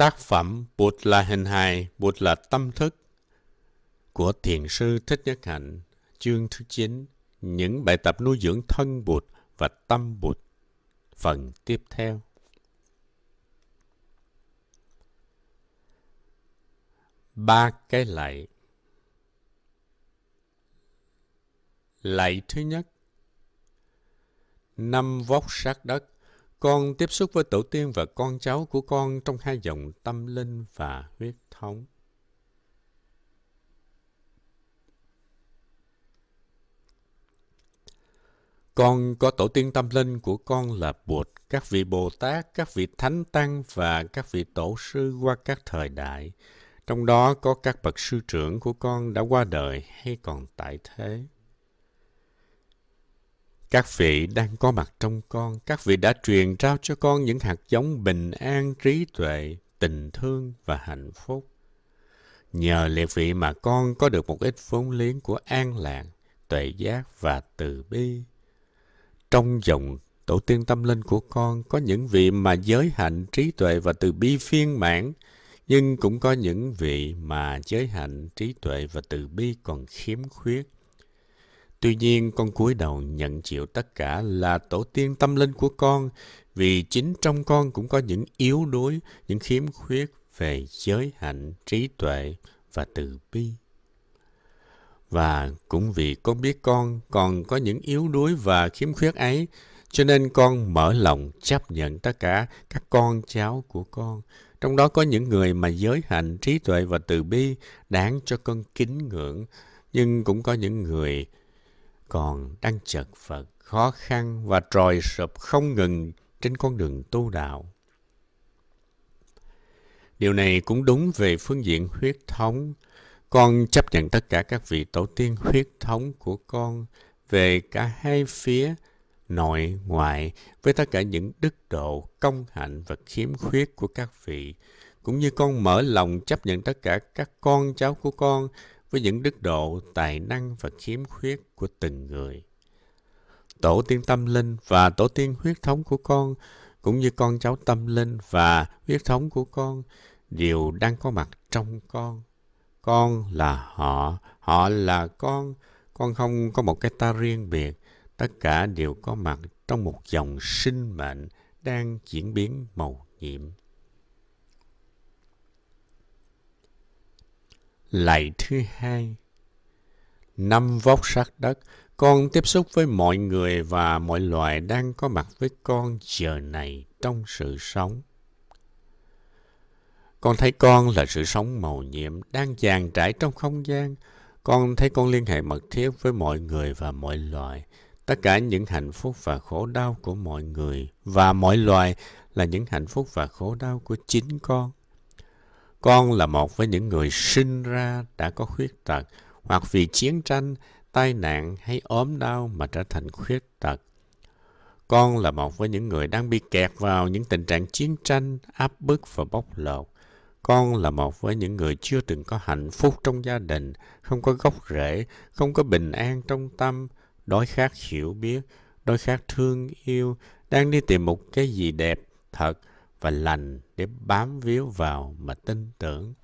Tác phẩm Bụt là hình hài, Bụt là tâm thức của Thiền sư Thích Nhất Hạnh, chương thứ 9, những bài tập nuôi dưỡng thân Bụt và tâm Bụt, phần tiếp theo. Ba cái lạy. Lạy thứ nhất. Năm vóc sát đất con tiếp xúc với tổ tiên và con cháu của con trong hai dòng tâm linh và huyết thống. Con có tổ tiên tâm linh của con là Bụt, các vị Bồ Tát, các vị Thánh Tăng và các vị Tổ sư qua các thời đại. Trong đó có các bậc sư trưởng của con đã qua đời hay còn tại thế. Các vị đang có mặt trong con, các vị đã truyền trao cho con những hạt giống bình an, trí tuệ, tình thương và hạnh phúc. Nhờ lệ vị mà con có được một ít vốn liếng của an lạc, tuệ giác và từ bi. Trong dòng tổ tiên tâm linh của con có những vị mà giới hạnh, trí tuệ và từ bi phiên mãn, nhưng cũng có những vị mà giới hạnh, trí tuệ và từ bi còn khiếm khuyết Tuy nhiên, con cúi đầu nhận chịu tất cả là tổ tiên tâm linh của con, vì chính trong con cũng có những yếu đuối, những khiếm khuyết về giới hạnh, trí tuệ và từ bi. Và cũng vì con biết con còn có những yếu đuối và khiếm khuyết ấy, cho nên con mở lòng chấp nhận tất cả các con cháu của con. Trong đó có những người mà giới hạnh, trí tuệ và từ bi đáng cho con kính ngưỡng, nhưng cũng có những người còn đang chật vật, khó khăn và tròi sụp không ngừng trên con đường tu đạo. Điều này cũng đúng về phương diện huyết thống. Con chấp nhận tất cả các vị tổ tiên huyết thống của con về cả hai phía nội ngoại với tất cả những đức độ, công hạnh và khiếm khuyết của các vị, cũng như con mở lòng chấp nhận tất cả các con cháu của con với những đức độ, tài năng và khiếm khuyết của từng người. Tổ tiên tâm linh và tổ tiên huyết thống của con, cũng như con cháu tâm linh và huyết thống của con, đều đang có mặt trong con. Con là họ, họ là con, con không có một cái ta riêng biệt, tất cả đều có mặt trong một dòng sinh mệnh đang diễn biến màu nhiệm. Lạy thứ hai Năm vóc sát đất, con tiếp xúc với mọi người và mọi loài đang có mặt với con giờ này trong sự sống. Con thấy con là sự sống màu nhiệm đang dàn trải trong không gian. Con thấy con liên hệ mật thiết với mọi người và mọi loài. Tất cả những hạnh phúc và khổ đau của mọi người và mọi loài là những hạnh phúc và khổ đau của chính con. Con là một với những người sinh ra đã có khuyết tật hoặc vì chiến tranh, tai nạn hay ốm đau mà trở thành khuyết tật. Con là một với những người đang bị kẹt vào những tình trạng chiến tranh, áp bức và bóc lột. Con là một với những người chưa từng có hạnh phúc trong gia đình, không có gốc rễ, không có bình an trong tâm, đói khát hiểu biết, đói khát thương yêu, đang đi tìm một cái gì đẹp, thật và lành để bám víu vào mà tin tưởng.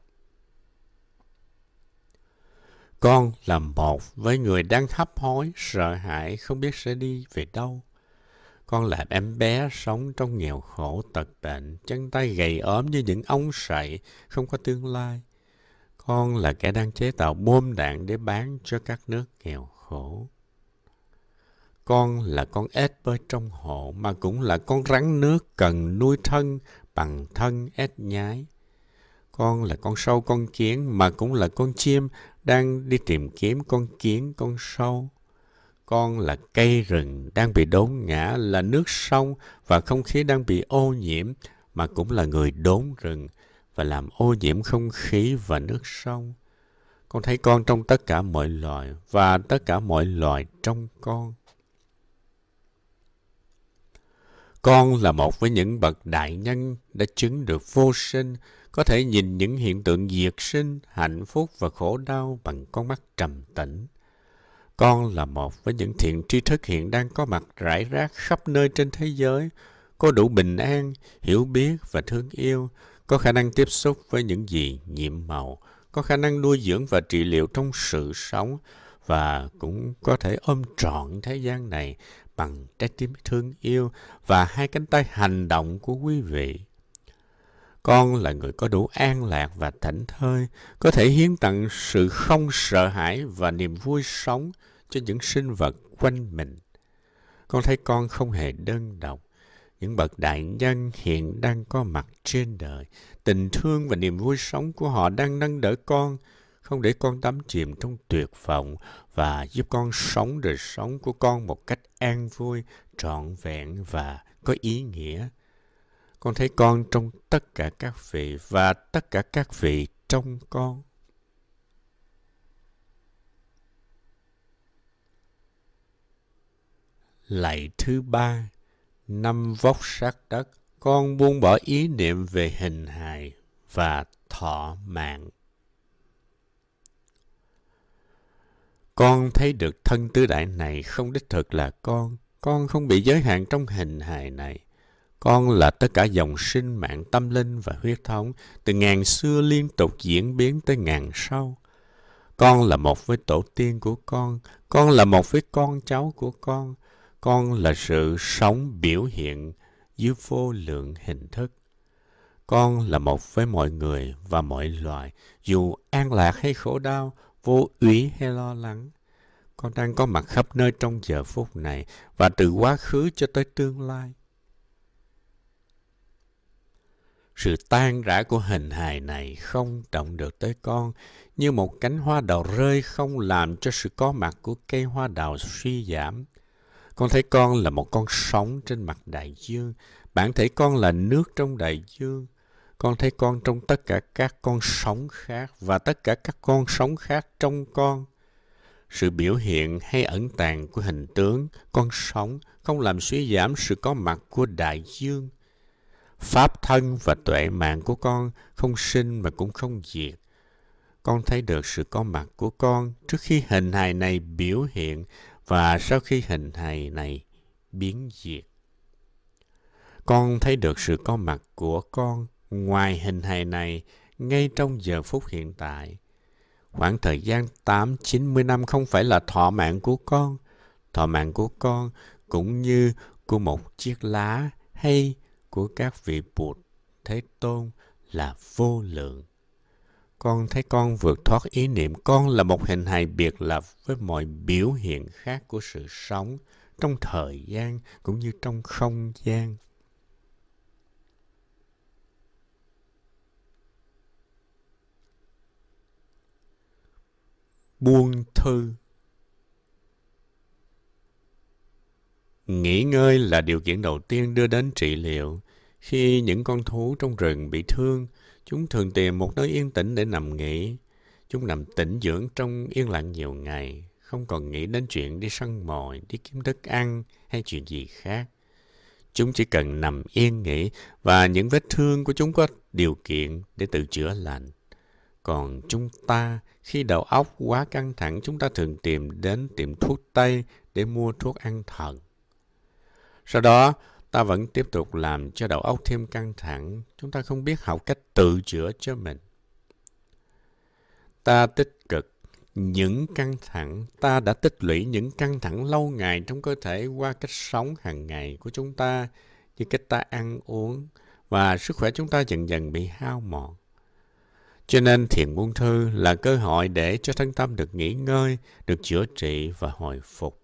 Con là một với người đang hấp hối, sợ hãi, không biết sẽ đi về đâu. Con là em bé sống trong nghèo khổ tật bệnh, chân tay gầy ốm như những ống sậy, không có tương lai. Con là kẻ đang chế tạo bom đạn để bán cho các nước nghèo khổ. Con là con ếch bơi trong hồ mà cũng là con rắn nước cần nuôi thân bằng thân ếch nhái. Con là con sâu con kiến mà cũng là con chim đang đi tìm kiếm con kiến con sâu. Con là cây rừng đang bị đốn ngã, là nước sông và không khí đang bị ô nhiễm mà cũng là người đốn rừng và làm ô nhiễm không khí và nước sông. Con thấy con trong tất cả mọi loài và tất cả mọi loài trong con. Con là một với những bậc đại nhân đã chứng được vô sinh, có thể nhìn những hiện tượng diệt sinh, hạnh phúc và khổ đau bằng con mắt trầm tĩnh. Con là một với những thiện tri thức hiện đang có mặt rải rác khắp nơi trên thế giới, có đủ bình an, hiểu biết và thương yêu, có khả năng tiếp xúc với những gì nhiệm màu, có khả năng nuôi dưỡng và trị liệu trong sự sống và cũng có thể ôm trọn thế gian này bằng trái tim thương yêu và hai cánh tay hành động của quý vị. Con là người có đủ an lạc và thảnh thơi, có thể hiến tặng sự không sợ hãi và niềm vui sống cho những sinh vật quanh mình. Con thấy con không hề đơn độc. Những bậc đại nhân hiện đang có mặt trên đời. Tình thương và niềm vui sống của họ đang nâng đỡ con, không để con đắm chìm trong tuyệt vọng và giúp con sống đời sống của con một cách an vui, trọn vẹn và có ý nghĩa. Con thấy con trong tất cả các vị và tất cả các vị trong con. Lạy thứ ba, năm vóc sát đất, con buông bỏ ý niệm về hình hài và thọ mạng. Con thấy được thân tứ đại này không đích thực là con. Con không bị giới hạn trong hình hài này. Con là tất cả dòng sinh mạng tâm linh và huyết thống, từ ngàn xưa liên tục diễn biến tới ngàn sau. Con là một với tổ tiên của con, con là một với con cháu của con, con là sự sống biểu hiện dưới vô lượng hình thức. Con là một với mọi người và mọi loài, dù an lạc hay khổ đau, vô úy hay lo lắng. Con đang có mặt khắp nơi trong giờ phút này và từ quá khứ cho tới tương lai. Sự tan rã của hình hài này không động được tới con, như một cánh hoa đào rơi không làm cho sự có mặt của cây hoa đào suy giảm. Con thấy con là một con sóng trên mặt đại dương. Bản thể con là nước trong đại dương. Con thấy con trong tất cả các con sóng khác và tất cả các con sóng khác trong con. Sự biểu hiện hay ẩn tàng của hình tướng, con sóng không làm suy giảm sự có mặt của đại dương. Pháp thân và tuệ mạng của con không sinh mà cũng không diệt. Con thấy được sự có mặt của con trước khi hình hài này biểu hiện và sau khi hình hài này biến diệt. Con thấy được sự có mặt của con ngoài hình hài này ngay trong giờ phút hiện tại. Khoảng thời gian 8-90 năm không phải là thọ mạng của con. Thọ mạng của con cũng như của một chiếc lá hay của các vị Bụt, Thế Tôn là vô lượng. Con thấy con vượt thoát ý niệm con là một hình hài biệt lập với mọi biểu hiện khác của sự sống trong thời gian cũng như trong không gian. Buông thư Nghỉ ngơi là điều kiện đầu tiên đưa đến trị liệu. Khi những con thú trong rừng bị thương, chúng thường tìm một nơi yên tĩnh để nằm nghỉ. Chúng nằm tĩnh dưỡng trong yên lặng nhiều ngày, không còn nghĩ đến chuyện đi săn mồi, đi kiếm thức ăn hay chuyện gì khác. Chúng chỉ cần nằm yên nghỉ và những vết thương của chúng có điều kiện để tự chữa lành. Còn chúng ta, khi đầu óc quá căng thẳng, chúng ta thường tìm đến tiệm thuốc Tây để mua thuốc an thần. Sau đó, ta vẫn tiếp tục làm cho đầu óc thêm căng thẳng. Chúng ta không biết học cách tự chữa cho mình. Ta tích cực những căng thẳng, ta đã tích lũy những căng thẳng lâu ngày trong cơ thể qua cách sống hàng ngày của chúng ta, như cách ta ăn uống, và sức khỏe chúng ta dần dần bị hao mòn. Cho nên thiền buông thư là cơ hội để cho thân tâm được nghỉ ngơi, được chữa trị và hồi phục.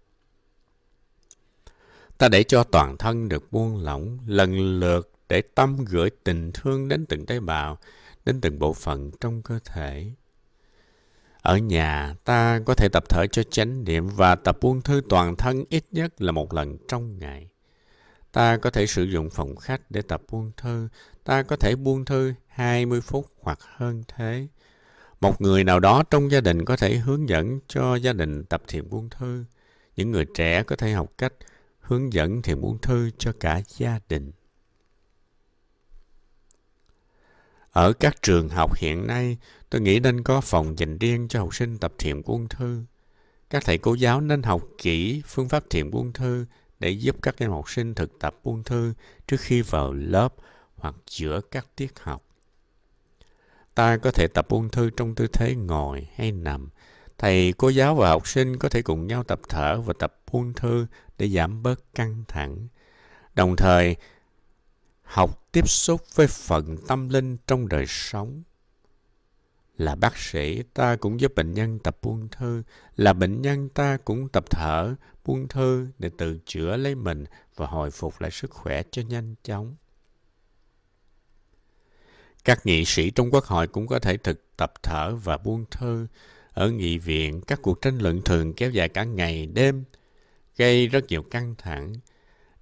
Ta để cho toàn thân được buông lỏng lần lượt để tâm gửi tình thương đến từng tế bào, đến từng bộ phận trong cơ thể. Ở nhà, ta có thể tập thở cho chánh niệm và tập buông thư toàn thân ít nhất là một lần trong ngày. Ta có thể sử dụng phòng khách để tập buông thư. Ta có thể buông thư 20 phút hoặc hơn thế. Một người nào đó trong gia đình có thể hướng dẫn cho gia đình tập thiền buông thư. Những người trẻ có thể học cách hướng dẫn thiền buông thư cho cả gia đình. Ở các trường học hiện nay, tôi nghĩ nên có phòng dành riêng cho học sinh tập thiền buông thư. Các thầy cô giáo nên học kỹ phương pháp thiền buông thư để giúp các em học sinh thực tập buông thư trước khi vào lớp hoặc giữa các tiết học. Ta có thể tập buông thư trong tư thế ngồi hay nằm. Thầy, cô giáo và học sinh có thể cùng nhau tập thở và tập buông thư để giảm bớt căng thẳng. Đồng thời, học tiếp xúc với phần tâm linh trong đời sống. Là bác sĩ, ta cũng giúp bệnh nhân tập buông thư. Là bệnh nhân, ta cũng tập thở, buông thư để tự chữa lấy mình và hồi phục lại sức khỏe cho nhanh chóng. Các nghị sĩ trong quốc hội cũng có thể thực tập thở và buông thư. Ở nghị viện, các cuộc tranh luận thường kéo dài cả ngày đêm, gây rất nhiều căng thẳng.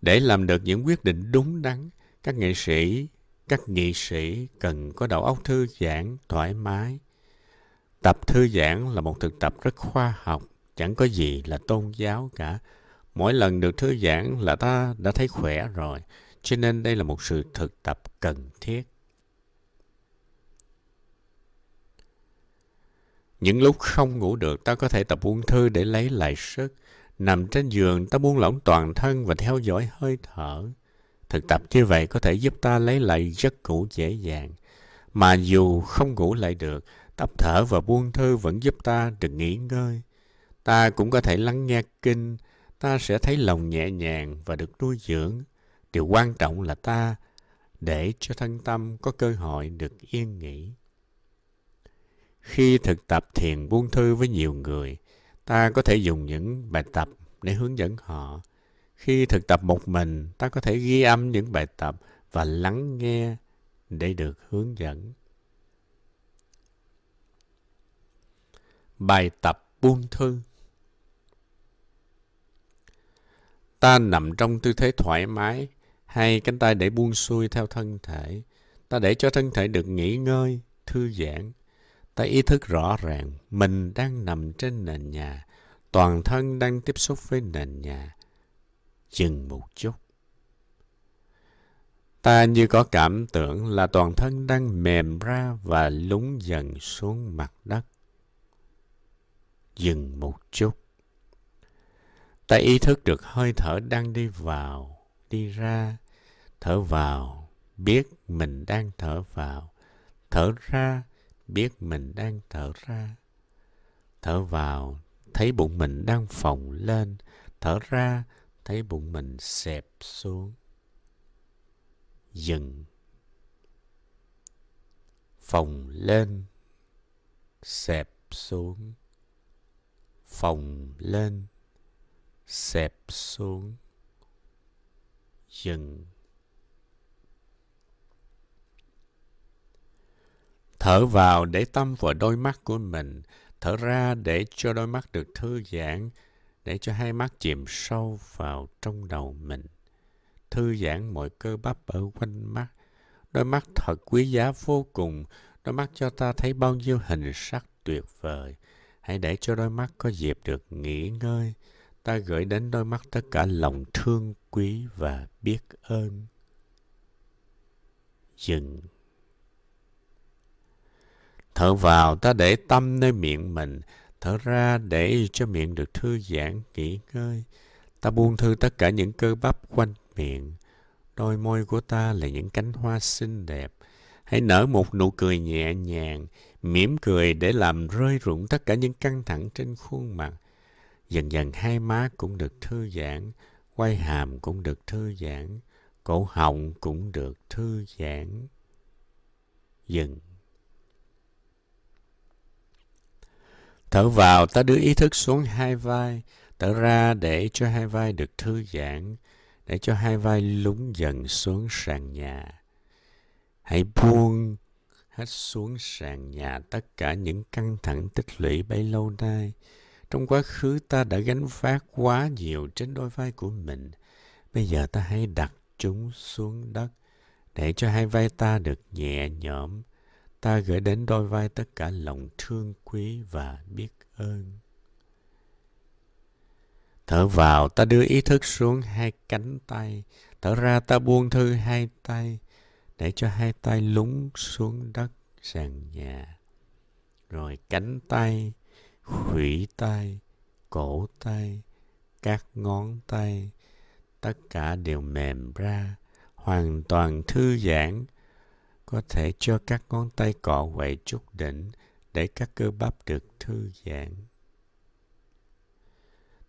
Để làm được những quyết định đúng đắn, các nghệ sĩ, các nghị sĩ cần có đầu óc thư giãn, thoải mái. Tập thư giãn là một thực tập rất khoa học, chẳng có gì là tôn giáo cả. Mỗi lần được thư giãn là ta đã thấy khỏe rồi, cho nên đây là một sự thực tập cần thiết. Những lúc không ngủ được, ta có thể tập buông thư để lấy lại sức. Nằm trên giường, ta buông lỏng toàn thân và theo dõi hơi thở. Thực tập như vậy có thể giúp ta lấy lại giấc ngủ dễ dàng. Mà dù không ngủ lại được, tập thở và buông thư vẫn giúp ta được nghỉ ngơi. Ta cũng có thể lắng nghe kinh, ta sẽ thấy lòng nhẹ nhàng và được nuôi dưỡng. Điều quan trọng là ta để cho thân tâm có cơ hội được yên nghỉ. Khi thực tập thiền buông thư với nhiều người, ta có thể dùng những bài tập để hướng dẫn họ. Khi thực tập một mình, ta có thể ghi âm những bài tập và lắng nghe để được hướng dẫn. Bài tập buông thư Ta nằm trong tư thế thoải mái, hai cánh tay để buông xuôi theo thân thể. Ta để cho thân thể được nghỉ ngơi, thư giãn. Ta ý thức rõ ràng mình đang nằm trên nền nhà, toàn thân đang tiếp xúc với nền nhà. Dừng một chút. Ta như có cảm tưởng là toàn thân đang mềm ra và lún dần xuống mặt đất. Dừng một chút. Ta ý thức được hơi thở đang đi vào, đi ra. Thở vào, biết mình đang thở vào. Thở ra, biết mình đang thở ra. Thở vào, thấy bụng mình đang phồng lên. Thở ra, thấy bụng mình xẹp xuống. Dừng. Phồng lên, xẹp xuống. Phồng lên, xẹp xuống. Dừng. Thở vào để tâm vào đôi mắt của mình, thở ra để cho đôi mắt được thư giãn, để cho hai mắt chìm sâu vào trong đầu mình. Thư giãn mọi cơ bắp ở quanh mắt. Đôi mắt thật quý giá vô cùng, đôi mắt cho ta thấy bao nhiêu hình sắc tuyệt vời. Hãy để cho đôi mắt có dịp được nghỉ ngơi. Ta gửi đến đôi mắt tất cả lòng thương quý và biết ơn. Dừng. Thở vào ta để tâm nơi miệng mình, thở ra để cho miệng được thư giãn, nghỉ ngơi. Ta buông thư tất cả những cơ bắp quanh miệng. Đôi môi của ta là những cánh hoa xinh đẹp. Hãy nở một nụ cười nhẹ nhàng, mỉm cười để làm rơi rụng tất cả những căng thẳng trên khuôn mặt. Dần dần hai má cũng được thư giãn, quay hàm cũng được thư giãn, cổ họng cũng được thư giãn. Dừng. Thở vào, ta đưa ý thức xuống hai vai. Thở ra để cho hai vai được thư giãn, để cho hai vai lún dần xuống sàn nhà. Hãy buông hết xuống sàn nhà tất cả những căng thẳng tích lũy bấy lâu nay. Trong quá khứ ta đã gánh vác quá nhiều trên đôi vai của mình. Bây giờ ta hãy đặt chúng xuống đất để cho hai vai ta được nhẹ nhõm ta gửi đến đôi vai tất cả lòng thương quý và biết ơn. Thở vào, ta đưa ý thức xuống hai cánh tay. Thở ra, ta buông thư hai tay, để cho hai tay lún xuống đất sàn nhà. Rồi cánh tay, khuỷu tay, cổ tay, các ngón tay, tất cả đều mềm ra, hoàn toàn thư giãn, có thể cho các ngón tay cọ quậy chút đỉnh để các cơ bắp được thư giãn.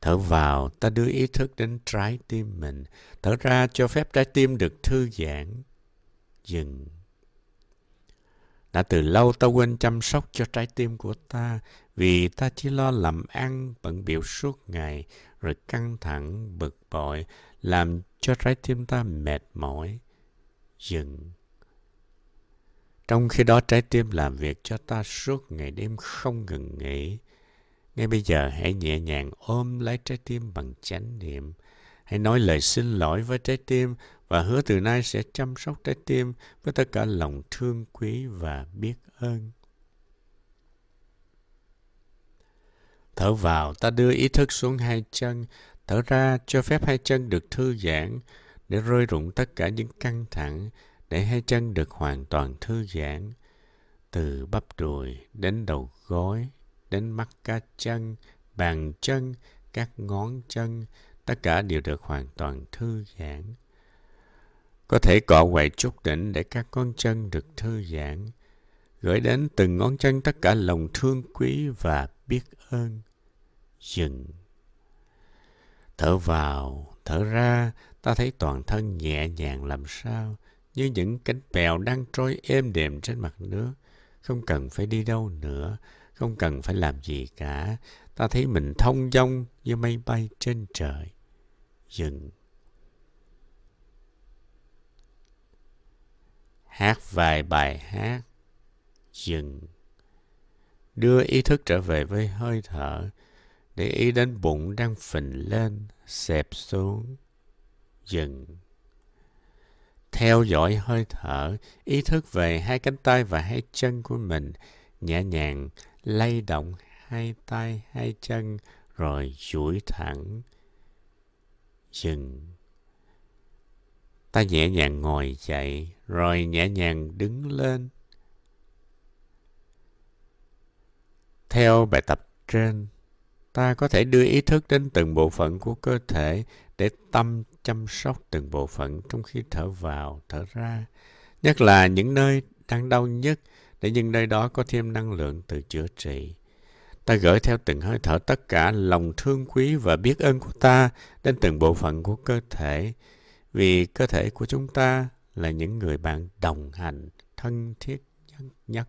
Thở vào, ta đưa ý thức đến trái tim mình. Thở ra, cho phép trái tim được thư giãn. Dừng. Đã từ lâu ta quên chăm sóc cho trái tim của ta vì ta chỉ lo làm ăn, bận biểu suốt ngày, rồi căng thẳng, bực bội, làm cho trái tim ta mệt mỏi. Dừng. Trong khi đó trái tim làm việc cho ta suốt ngày đêm không ngừng nghỉ. Ngay bây giờ hãy nhẹ nhàng ôm lấy trái tim bằng chánh niệm. Hãy nói lời xin lỗi với trái tim và hứa từ nay sẽ chăm sóc trái tim với tất cả lòng thương quý và biết ơn. Thở vào, ta đưa ý thức xuống hai chân. Thở ra, cho phép hai chân được thư giãn để rơi rụng tất cả những căng thẳng, để hai chân được hoàn toàn thư giãn. Từ bắp đùi đến đầu gối, đến mắt cá chân, bàn chân, các ngón chân, tất cả đều được hoàn toàn thư giãn. Có thể cọ quậy chút đỉnh để các ngón chân được thư giãn, gửi đến từng ngón chân tất cả lòng thương quý và biết ơn. Dừng. Thở vào, thở ra, ta thấy toàn thân nhẹ nhàng làm sao, như những cánh bèo đang trôi êm đềm trên mặt nước. Không cần phải đi đâu nữa, không cần phải làm gì cả. Ta thấy mình thông dong như mây bay trên trời. Dừng. Hát vài bài hát. Dừng. Đưa ý thức trở về với hơi thở, để ý đến bụng đang phình lên, xẹp xuống. Dừng. Theo dõi hơi thở, ý thức về hai cánh tay và hai chân của mình, nhẹ nhàng lay động hai tay, hai chân, rồi duỗi thẳng. Dừng. Ta nhẹ nhàng ngồi dậy, rồi nhẹ nhàng đứng lên. Theo bài tập trên, ta có thể đưa ý thức đến từng bộ phận của cơ thể để tâm chăm sóc từng bộ phận trong khi thở vào, thở ra. Nhất là những nơi đang đau nhất để những nơi đó có thêm năng lượng từ chữa trị. Ta gửi theo từng hơi thở tất cả lòng thương quý và biết ơn của ta đến từng bộ phận của cơ thể. Vì cơ thể của chúng ta là những người bạn đồng hành thân thiết nhất. nhất.